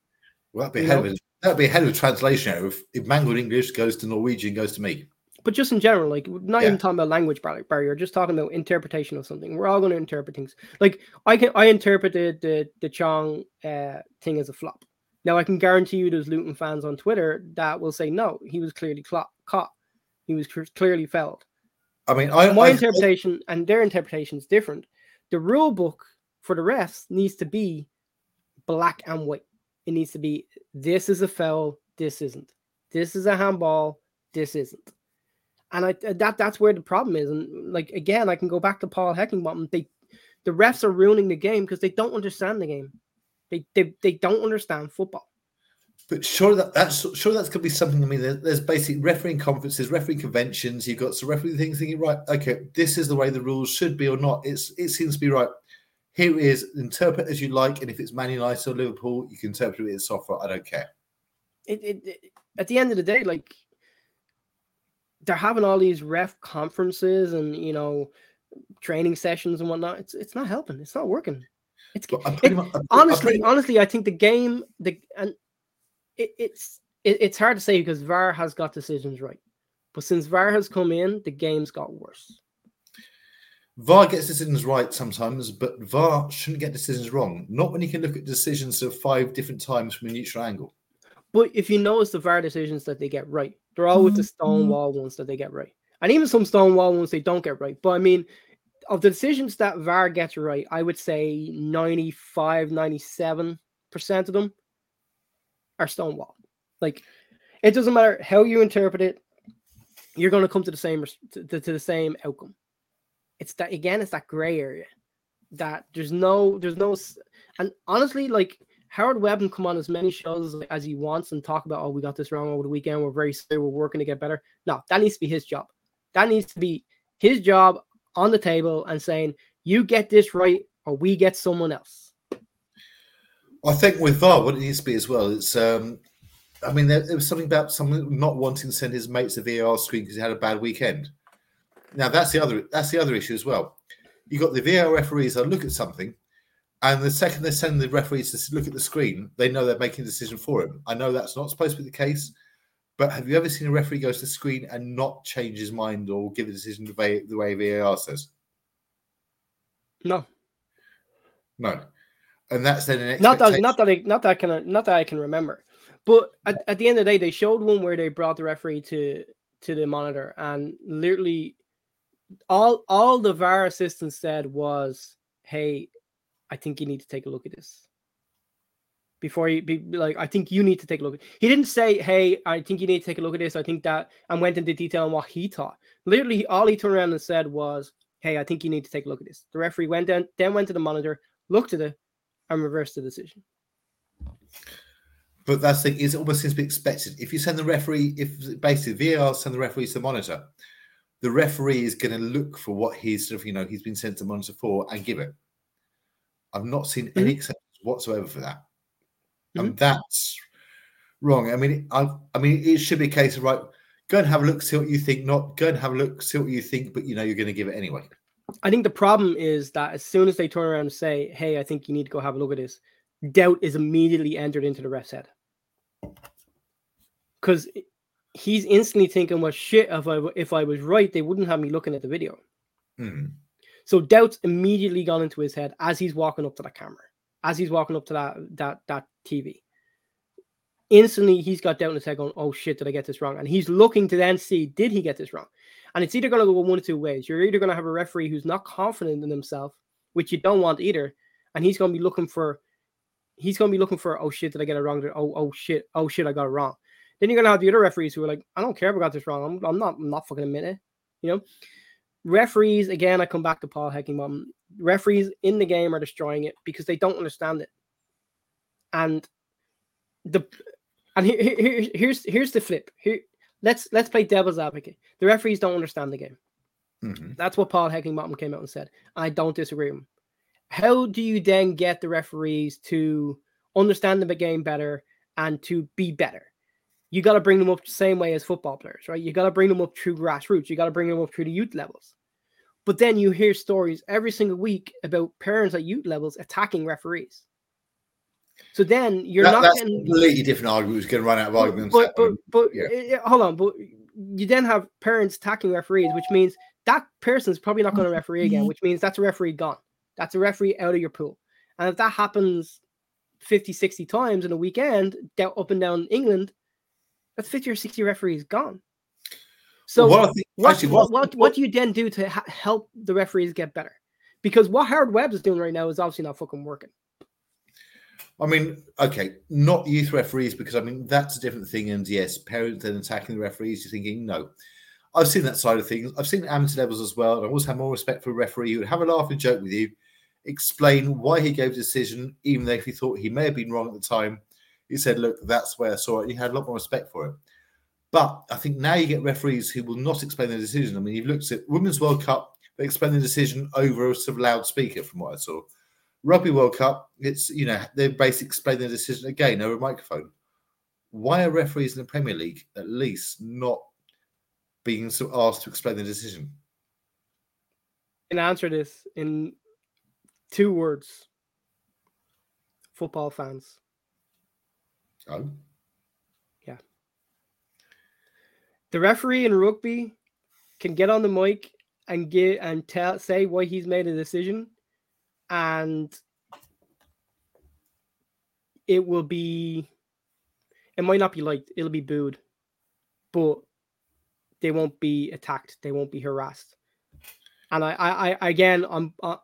Well, that'd be a hell of a, that'd be a hell of a translation if, if mangled English goes to Norwegian goes to me. But just in general, like not Yeah. even talking about language barrier, just talking about interpretation of something. We're all going to interpret things. Like I can, I interpreted the the Chong uh, thing as a flop. Now I can guarantee you, there's Luton fans on Twitter that will say no, he was clearly cla- caught. He was cl- clearly fouled. I mean, I, My I- interpretation and their interpretation is different. The rule book for the refs needs to be black and white. It needs to be this is a foul, this isn't. This is a handball, this isn't. And I uh, that that's where the problem is. And like again, I can go back to Paul Heckingbottom. They the refs are ruining the game because they don't understand the game. They, they they don't understand football. But sure that that's sure that's going to be something. I mean, there's basic refereeing conferences, refereeing conventions. You've got some refereeing things thinking, right? Okay, this is the way the rules should be or not. It's it seems to be right. Here it is. Interpret as you like, and if it's Man United or Liverpool, you can interpret it as software. I don't care. it, it, it- at the end of the day, like they're having all these ref conferences and you know training sessions and whatnot. It's it's not helping. It's not working. It's But I'm pretty it- much, honestly, pretty- honestly, I think the game the and it, it's it, it's hard to say because VAR has got decisions right, but since VAR has come in, the game's got worse. VAR gets decisions right sometimes, but VAR shouldn't get decisions wrong. Not when you can look at decisions of five different times from a neutral angle. But if you notice the VAR decisions that they get right, they're always the Mm-hmm. stonewall ones that they get right. And even some stonewall ones they don't get right. But I mean, of the decisions that VAR gets right, I would say 95, 97% of them are stonewall. Like, it doesn't matter how you interpret it, you're going to come to the same to, to the same outcome. It's that again, it's that gray area that there's no, there's no, and honestly, like Howard Webb can come on as many shows as he wants and talk about, oh, we got this wrong over the weekend. We're very sorry. We're working to get better. No, that needs to be his job. That needs to be his job on the table and saying, you get this right or we get someone else. I think with VAR, what it needs to be as well, it's um, I mean, there, there was something about someone not wanting to send his mates a VAR screen because he had a bad weekend. Now that's the other that's the other issue as well. You got the VAR referees that look at something, and the second they send the referees to look at the screen, they know they're making a decision for him. I know that's not supposed to be the case, but have you ever seen a referee go to the screen and not change his mind or give a decision the way the way VAR says? No, No, and that's then an not that, not that, I, not that I can, not that I can remember. But at, at the end of the day, they showed one where they brought the referee to to the monitor, and literally, all all the VAR assistant said was, "Hey, I think you need to take a look at this." Before you be like, I think you need to take a look. He didn't say, "Hey, I think you need to take a look at this." I think that, and went into detail on what he thought. Literally, all he turned around and said was, "Hey, I think you need to take a look at this." The referee went down, then went to the monitor, looked at it, and reversed the decision. But that's the thing, is it almost seems to be expected. If you send the referee, if basically VAR send the referee to the monitor, the referee is going to look for what he's sort of, you know, he's been sent to monitor for and give it. I've not seen any exceptions whatsoever for that. And that's wrong. I mean, I, I mean, it should be a case of right, go and have a look, see what you think. Not go and have a look, see what you think, but you know you're going to give it anyway. I think the problem is that as soon as they turn around and say, "Hey, I think you need to go have a look at this," doubt is immediately entered into the ref's head because he's instantly thinking, "Well, shit, if I if I was right, they wouldn't have me looking at the video." Hmm. So doubt's immediately gone into his head as he's walking up to that camera, as he's walking up to that that that TV. Instantly, he's got doubt in his head, going, "Oh shit, did I get this wrong?" And he's looking to then see, did he get this wrong? And it's either going to go one of two ways. You're either going to have a referee who's not confident in himself, which you don't want either, and he's going to be looking for, he's going to be looking for, "Oh shit, did I get it wrong?" Oh oh shit, oh shit, I got it wrong. Then you're going to have the other referees who are like, "I don't care if I got this wrong. I'm, I'm not, I'm not fucking admitting it," you know referees again i come back to paul heckingbottom. Referees in the game are destroying it because they don't understand it. And the and here, here- here- here's here's the flip. Here let's let's play devil's advocate. The referees don't understand the game. Mhm. that's what paul heckingbottom came out and said. I don't disagree with him. How do you then get the referees to understand the game better and to be better you got to bring them up the same way as football players, right? You got to bring them up through grassroots. You got to bring them up through the youth levels. But then you hear stories every single week about parents at youth levels attacking referees. So then you're That- not that's a getting. completely different argument. We're going to run out of arguments. But but but Yeah. eh, eh, hold on. But you then have parents attacking referees, which means that person's probably not going to referee again, which means that's a referee gone. That's a referee out of your pool. And if that happens 50, 60 times in a weekend down up and down England, that's 50 or 60 referees gone. So What think- what, actually, what, what- what, do you then do to ha- help the referees get better? Because what Howard Webb is doing right now is obviously not fucking working. I mean, okay, not youth referees because I mean that's a different thing. And yes, parents then attacking the referees. You're thinking, no, I've seen that side of things. I've seen amateur levels as well. And I always have more respect for a referee who would have a laugh and joke with you, explain why he gave a decision, even though if he thought he may have been wrong at the time, he said, "Look, that's where I saw it." He had a lot more respect for it. But I think now you get referees who will not explain their decision. I mean, you've looked at Women's World Cup; they explain the decision over a sort of loudspeaker, from what I saw. Rugby World Cup, it's you know they basically explain the decision again over a microphone. Why are referees in the Premier League at least not being so asked to explain the decision? And answer this in two words football fans. Oh, the referee in rugby can get on the mic and get and tell say why he's made a decision and it will be it might not be liked it'll be booed but they won't be attacked they won't be harassed. And i i, I again i'm uh,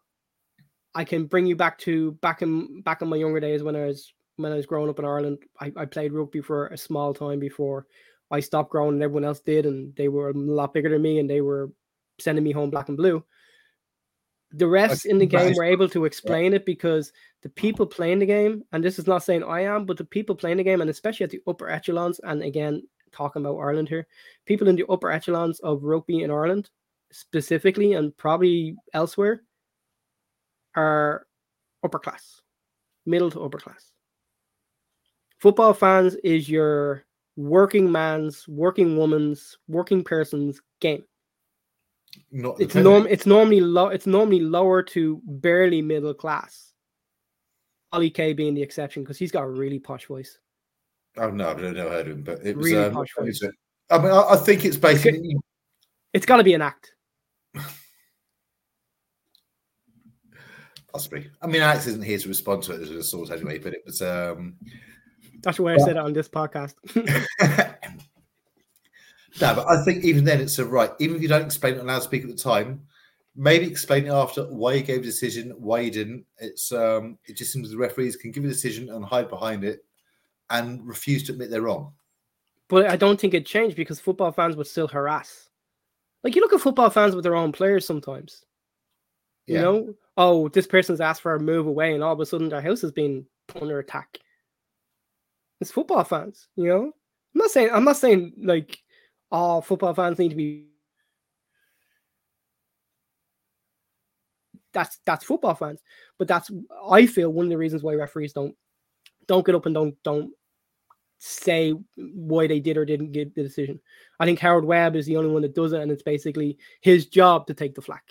i can bring you back to back in back in my younger days when i was when i was growing up in ireland i, I played rugby for a small time before I stopped growing and everyone else did, and they were a lot bigger than me, and they were sending me home black and blue. The refs in the game were able to explain it because the people playing the game, and this is not saying I am, but the people playing the game, and especially at the upper echelons, and again, talking about Ireland here, people in the upper echelons of rugby in Ireland specifically, and probably elsewhere, are upper class, middle to upper class. Football fans is your working man's, working woman's, working person's game. not It's norm. It's normally low. It's normally lower to barely middle class. Ollie K being the exception because he's got a really posh voice. Oh no, I've never heard of him, but it was. Really um, posh voice. I mean, I, I think it's basically. It's got to be an act. Possibly. I mean, Alex isn't here to respond to it as a source anyway, but it was. um That's way I said it on this podcast. No, but I think even then it's a right. Even if you don't explain it on loudspeaker at the time, maybe explain it after why you gave a decision, why you didn't. It's um it just seems the referees can give a decision and hide behind it and refuse to admit they're wrong. but I don't think it changed because football fans would still harass. Like you look at football fans with their own players sometimes. You Yeah. know, oh, this person's asked for a move away, and all of a sudden their house being put under attack. It's football fans, you know. I'm not saying I'm not saying like all football fans need to be. That's that's football fans, but that's I feel one of the reasons why referees don't don't get up and don't don't say why they did or didn't give the decision. I think Howard Webb is the only one that does it, and it's basically his job to take the flack.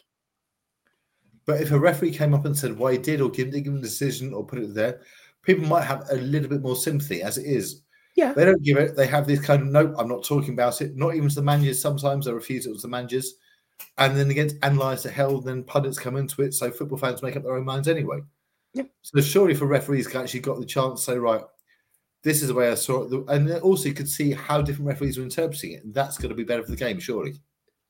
But if a referee came up and said why he did or didn't give him a decision or put it there, people might have a little bit more sympathy as it is. Yeah. They don't give it. They have this kind of nope, I'm not talking about it. Not even to the managers. Sometimes they refuse it to the managers. And then it gets analysed to hell, then pundits come into it. So football fans make up their own minds anyway. Yeah. So surely for referees actually got the chance to say, right, this is the way I saw it. And also you could see how different referees are interpreting it. That's going to be better for the game, surely.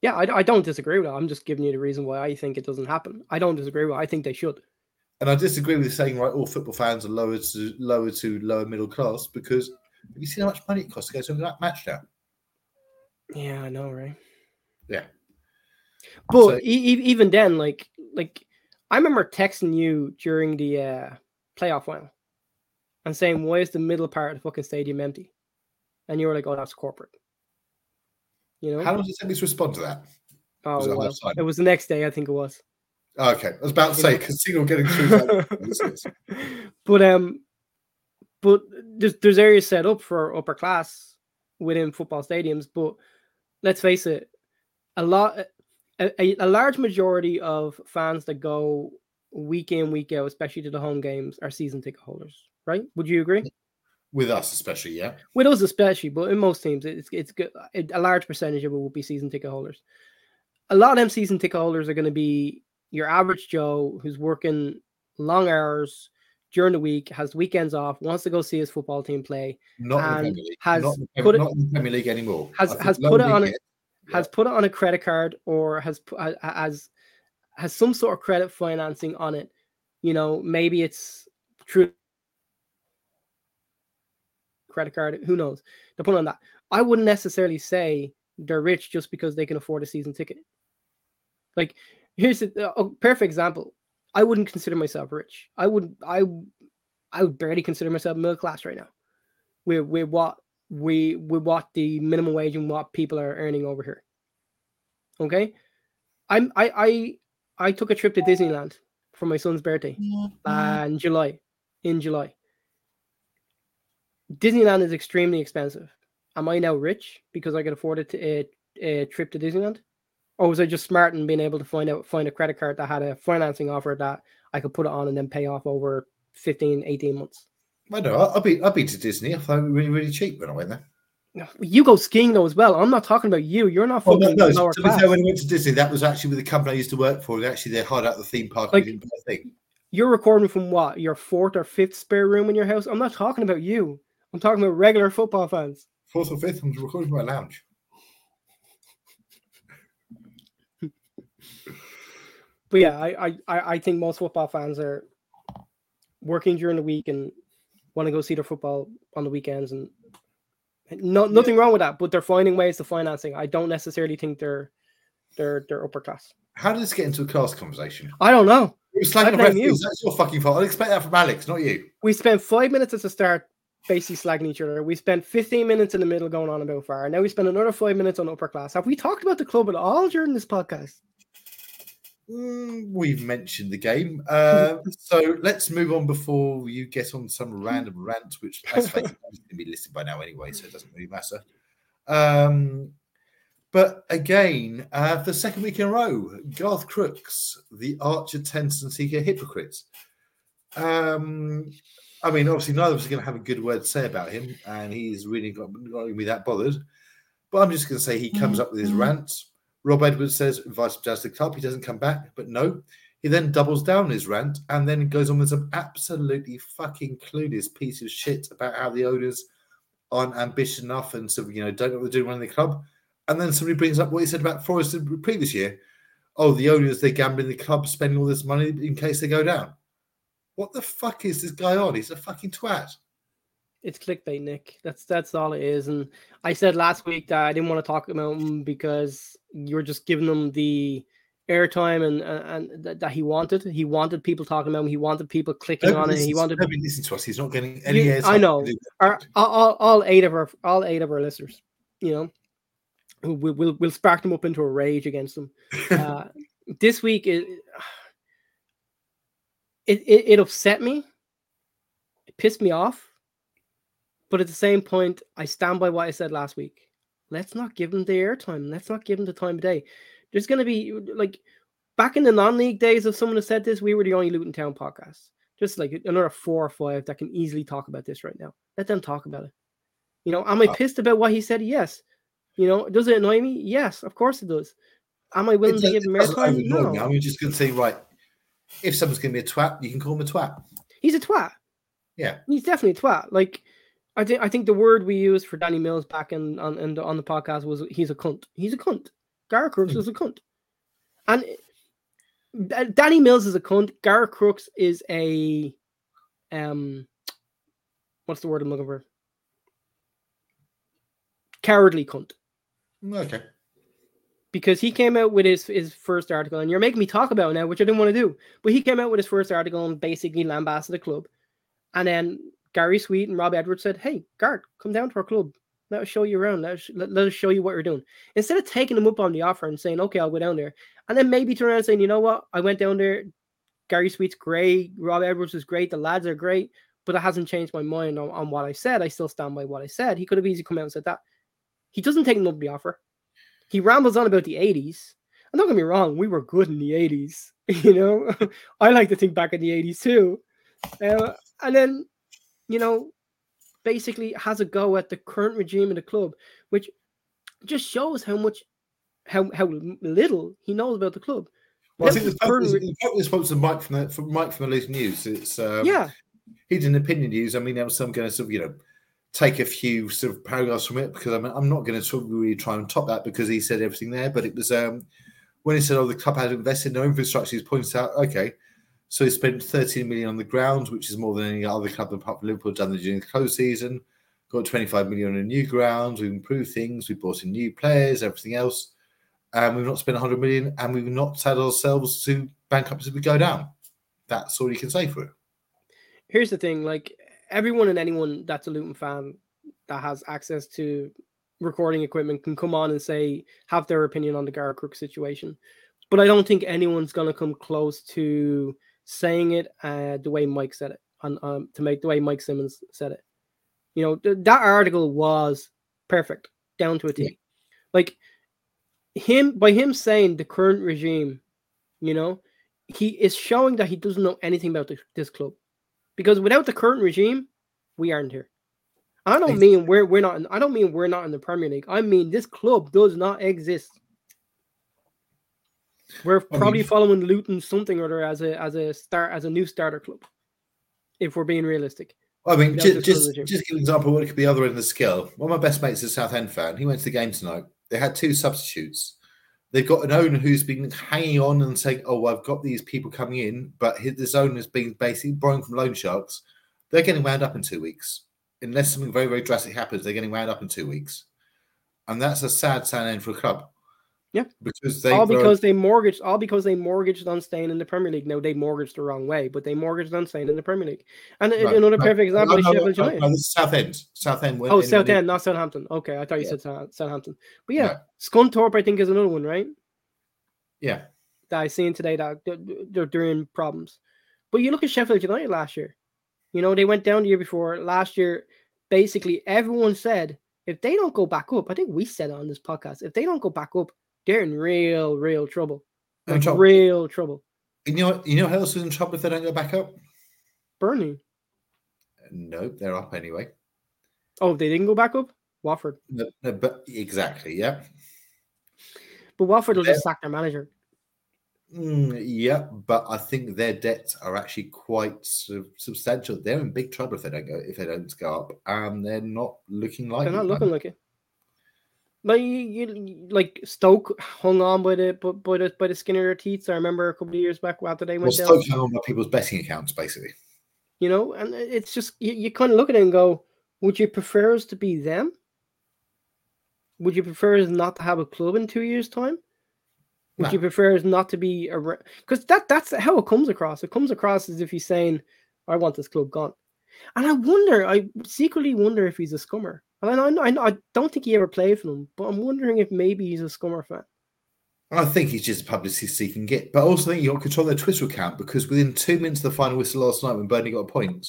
Yeah, I, I don't disagree with that. I'm just giving you the reason why I think it doesn't happen. I don't disagree with. It. I think they should. And I disagree with saying right, all football fans are lower to lower to lower middle class because have you seen how much money it costs to go to that match now? Yeah, I know, right? Yeah. But So- e- even then, like, like I remember texting you during the uh, playoff final and saying, "Why is the middle part of the fucking stadium empty?" And you were like, "Oh, that's corporate." You know? How long does it take me to respond to that? oh, was it well, it was the next day, I think it was. Okay, I was about to say because signal getting through. but um, but there's there's areas set up for upper class within football stadiums. But let's face it, a lot, a, a, a large majority of fans that go week in week out, especially to the home games, are season ticket holders. Right? Would you agree? With us, especially, yeah. with us especially, but in most teams, it's it's good. A large percentage of it will be season ticket holders. A lot of them season ticket holders are going to be your average Joe who's working long hours during the week, has weekends off, wants to go see his football team play, Not And has not, the, put it- not in the Premier League anymore. has- has put it on a- yet. has put it on a credit card, or has pu- ha- ha- has has some sort of credit financing on it. You know, maybe it's true credit card. Who knows? They're putting on that. I wouldn't necessarily say they're rich just because they can afford a season ticket. Like, here's a, a perfect example. I wouldn't consider myself rich. I would. I I would barely consider myself middle class right now. With with what we with what the minimum wage and what people are earning over here. Okay, I'm I I I took a trip to Disneyland for my son's birthday uh, in July. In July, Disneyland is extremely expensive. Am I now rich because I can afford it to a, a trip to Disneyland, or was I just smart and being able to find out find a credit card that had a financing offer that I could put it on and then pay off over 15, 18 months? I know. I- I've been, I've been to Disney. I found it really, really cheap when I went there. You go skiing though as well. I'm not talking about you. You're not oh, fucking no, no, lower to be class. fair, when I went to Disney, that was actually with the company I used to work for. Actually they hired out the theme park. Like- and the thing. You're recording from what? Your fourth or fifth spare room in your house? I'm not talking about you. I'm talking about regular football fans. Fourth or fifth, I'm recording from my lounge. But yeah, I, I, I I think most football fans are working during the week and want to go see their football on the weekends and no nothing wrong with that, but they're finding ways to financing. I don't necessarily think they're they're they're upper class. How did this get into a class conversation? I don't know. It was slagging I off blame referees. That's your fucking fault. I'd expect that from Alex, not you. We spent five minutes at the start basically slagging each other. We spent 15 minutes in the middle going on about VAR. Now we spend another five minutes on upper class. Have we talked about the club at all during this podcast? Mm, we've mentioned the game. Uh, so let's move on before you get on some random rant, which let's face it, is going to be listed by now anyway, so it doesn't really matter. Um, but again, uh, for the second week in a row, Garth Crooks, the Archer Tenson Seeker hypocrite. Um, I mean, obviously, neither of us are going to have a good word to say about him, and he's really not, not going to be that bothered. But I'm just going to say he comes up with his rants. Rob Edwards says, invites down to the club. He doesn't come back, but no. He then doubles down his rant and then goes on with some absolutely fucking clueless piece of shit about how the owners aren't ambitious enough and so you know don't know what they're doing running the club. And then somebody brings up what he said about Forest the previous year. Oh, the owners they're gambling the club, spending all this money in case they go down. What the fuck is this guy on? He's a fucking twat. It's clickbait, Nick. That's that's all it is. And I said last week that I didn't want to talk about him because you're just giving him the airtime and and, that, that he wanted. He wanted people talking about him. He wanted people clicking on it. He wanted nobody listen to us. He's not getting any. You- I know. our, all, all, all eight of our all eight of our listeners. You know, we'll we'll, we'll spark them up into a rage against them. Uh, this week it, it it it upset me. It pissed me off. But at the same point, I stand by what I said last week. Let's not give them the airtime. Let's not give them the time of day. There's going to be like back in the non-league days. If someone had said this, we were the only Luton Town podcast. Just like another four or five that can easily talk about this right now. Let them talk about it. You know, am I Uh, pissed about what he said? Yes. You know, does it annoy me? Yes, of course it does. Am I willing It to give him airtime? No. I'm just going to say, right, if someone's going to be a twat, you can call him a twat. He's a twat. Yeah. He's definitely a twat. Like I think I think the word we used for Danny Mills back in on in the, on the podcast was he's a cunt. He's a cunt. Garth Crooks Hmm. is a cunt. And uh, Danny Mills is a cunt. Garth Crooks is a um what's the word I'm looking for? Cowardly cunt. Okay. because he came out with his his first article, and you're making me talk about it now, which I didn't want to do. But he came out with his first article and basically lambasted the club. And then Gary Sweet and Rob Edwards said, "Hey, Gart, come down to our club. Let us show you around. Let us, let, let us show you what you're doing." Instead of taking him up on the offer and saying, "Okay, I'll go down there," and then maybe turn around and saying, "You know what? I went down there. Gary Sweet's great. Rob Edwards is great. The lads are great." But it hasn't changed my mind on, on what I said. I still stand by what I said. He could have easily come out and said that. He doesn't take him up the offer he rambles on about the 80s. And don't get me wrong, we were good in the 80s. You know, I like to think back in the 80s too. Uh, and then, you know, basically has a go at the current regime in the club, which just shows how much, how how little he knows about the club. Well, I think the current re- spoke to Mike from the from Mike from the News. It's um, yeah, he did an opinion news. I mean, there was some going to sort of you know take a few sort of paragraphs from it because I'm I'm not going to sort of really try and top that because he said everything there. But it was um when he said, "Oh, the club had invested in their infrastructure," he points out, okay, so he spent 13 million on the ground, which is more than any other club apart from Liverpool done during the close season. Got 25 million on new grounds. We've improved things. We brought in new players, everything else. And we've not spent 100 million, and we've not set ourselves to bankruptcy if we go down. That's all you can say for it. here's the thing: like everyone and anyone that's a Luton fan that has access to recording equipment can come on and say have their opinion on the Garth Crook situation. But I don't think anyone's gonna come close to saying it uh, the way Mike said it, on um, to make the way Mike Simmons said it. You know th- that article was perfect down to a T. Yeah. Like him by him saying the current regime, you know, he is showing that he doesn't know anything about this, this club because without the current regime, we aren't here. I don't mean we're we're not. In, I don't mean we're not in the Premier League. I mean this club does not exist. We're I probably mean- following Luton something or other as a as a start as a new starter club. If we're being realistic, I mean, just, just just, give an example of what it could be other end of the scale. One of my best mates is a Southend fan. He went to the game tonight. They had two substitutes. They've got an owner who's been hanging on and saying, "Oh, I've got these people coming in," but his, this owner's been basically borrowing from loan sharks. They're getting wound up in two weeks, unless something very, very drastic happens. They're getting wound up in two weeks, and that's a sad, sad end for a club. Yeah. because they all because they mortgaged, all because they mortgaged on staying in the Premier League. No, they mortgaged the wrong way, but they mortgaged on staying in the Premier League. And No, another no, perfect example No, is no, Sheffield no, United. no, Southend. Southend. Oh, in and they- Southend, not Southampton. Okay, I thought you Yeah. said Southampton. But yeah, No. Scunthorpe, I think, is another one, right? Yeah, That I seen today that they're, they're doing problems. But you look at Sheffield United last year. You know, they went down the year before. Last year, basically everyone said if they don't go back up, I think we said it on this podcast, if they don't go back up, they're in real, real trouble. In Like trouble. real trouble. You know, you know who else is in trouble if they don't go back up? Burnley. No, they're up anyway. Oh, they didn't go back up? Watford. No, no, but exactly, yeah, But Watford will They're- just sack their manager. Mm, yeah. But I think their debts are actually quite substantial. They're in big trouble if they don't go if they don't go up, and they're not looking like They're not looking like it. Like you, you, like Stoke hung on by the by, by the by the skin of their teeth. I remember a couple of years back after they Well, went down. Stoke hang on by people's betting accounts, basically. you know and it's just you, you kind of look at it and go would you prefer us to be them would you prefer us not to have a club in two years time would No. you prefer us not to be a because that that's how it comes across it comes across as if he's saying i want this club gone and i wonder i secretly wonder if he's a scummer and I, I, I don't think he ever played for them but i'm wondering if maybe he's a scummer fan I think he's just a publicity can get, but I also think you got control their Twitter account because within two minutes of the final whistle last night when Burnley got a point,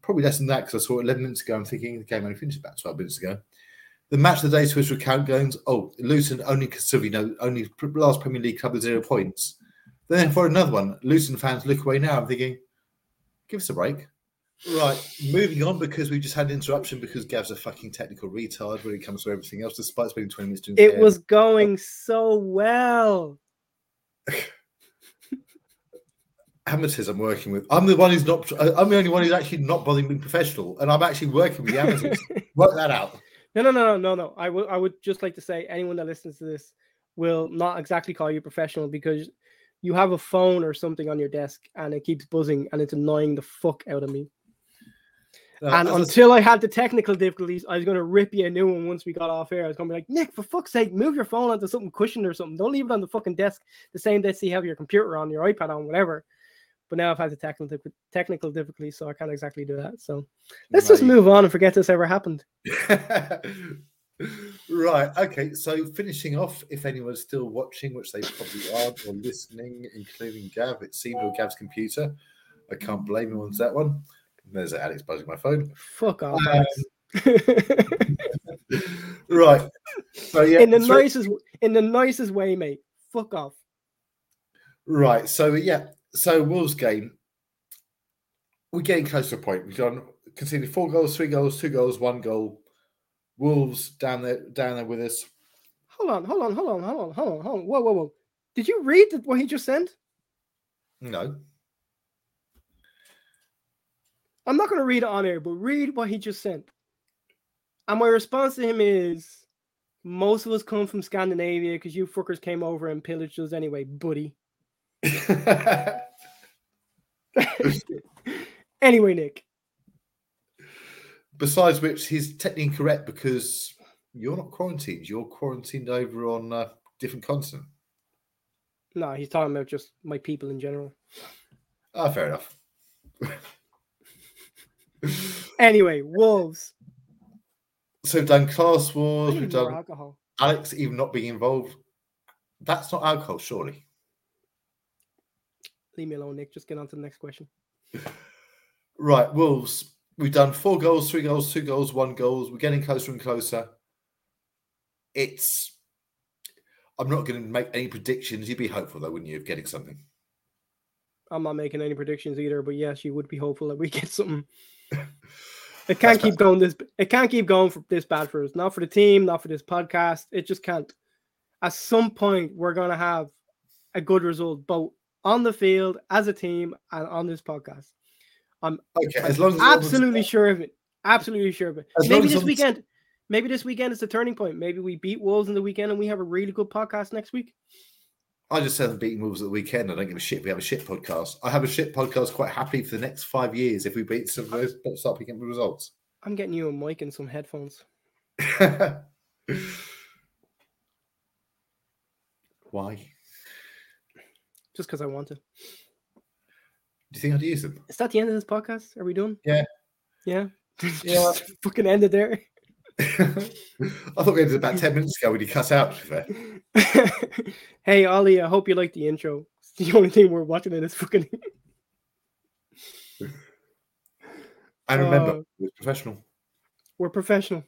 probably less than that because I saw it 11 minutes ago. I'm thinking the game only finished about 12 minutes ago. The match of the day Twitter account goes, oh, Luton only because you know only last Premier League club with zero points. Then for another one, Luton fans look away now. I'm thinking, give us a break. Right, moving on because we just had an interruption because Gav's a fucking technical retard when it comes to everything else, despite spending 20 minutes doing it was going oh. so well amateurs I'm working with. I'm the one who's not. I'm the only one who's actually not bothering being professional, and I'm actually working with the amateurs. Work that out. No, no, no, no, no, no. I would, I would just like to say, anyone that listens to this will not exactly call you professional because you have a phone or something on your desk and it keeps buzzing and it's annoying the fuck out of me. And until I had the technical difficulties, I was going to rip you a new one once we got off air. I was going to be like, Nick, for fuck's sake, move your phone onto something cushioned or something. Don't leave it on the fucking desk the same day you have your computer on, your iPad on, whatever. But now I've had the technical technical difficulties, so I can't exactly do that. So let's just move on and forget this ever happened. right. Okay. So finishing off, if anyone's still watching, which they probably are, or listening, including Gav, it seemed or Gav's computer. I can't blame him on that one. There's Alex buzzing my phone. Fuck off. Um, Right. So yeah. in the nicest in the nicest way, mate. Fuck off. Right. So yeah. So Wolves game. we're getting close to a point. We've done conceded four goals, three goals, two goals, one goal. Wolves down there, down there with us. Hold on, hold on, hold on, hold on, hold on, hold on. Whoa, whoa, whoa. Did you read what he just sent? No, I'm not going to read it on air, but read what he just sent. And my response to him is most of us come from Scandinavia because you fuckers came over and pillaged us anyway, buddy. Anyway, Nick, Besides which, he's technically correct because you're not quarantined. You're quarantined over on a different continent. no, he's talking about just my people in general. Ah, fair enough. Anyway, Wolves. So we've done class wars. We've done alcohol. Alex even not being involved. That's not alcohol, surely. Leave me alone, Nick. Just get on to the next question. Right, Wolves. We've done four goals, three goals, two goals, one goals. We're getting closer and closer. It's. I'm not going to make any predictions. You'd be hopeful, though, wouldn't you, of getting something? I'm not making any predictions either, but yes, you would be hopeful that we get something. It can't keep going this. It can't keep going for this bad for us. Not for the team, not for this podcast. It just can't. At some point, we're gonna have a good result, both on the field as a team and on this podcast. I'm Okay, as long as you're able to- absolutely sure of it. Absolutely sure of it. As Maybe this weekend. Maybe this weekend is the turning point. Maybe we beat Wolves in the weekend and we have a really good podcast next week. I just said I'm beating Wolves at the weekend. I don't give a shit. We have a shit podcast. I have a shit podcast quite happy for the next five years if we beat some of those, start picking up the results. I'm getting you a mic and some headphones. Why? Just because I want to. Do you think I'd use them? Is that the end of this podcast? Are we done? Yeah. Yeah. Yeah. Fucking end it there. I thought we ended about 10 minutes ago when you cut out. to be fair. hey Ollie, I hope you like the intro. It's the only thing we're watching in this fucking I remember, Uh, we're professional. we're professional.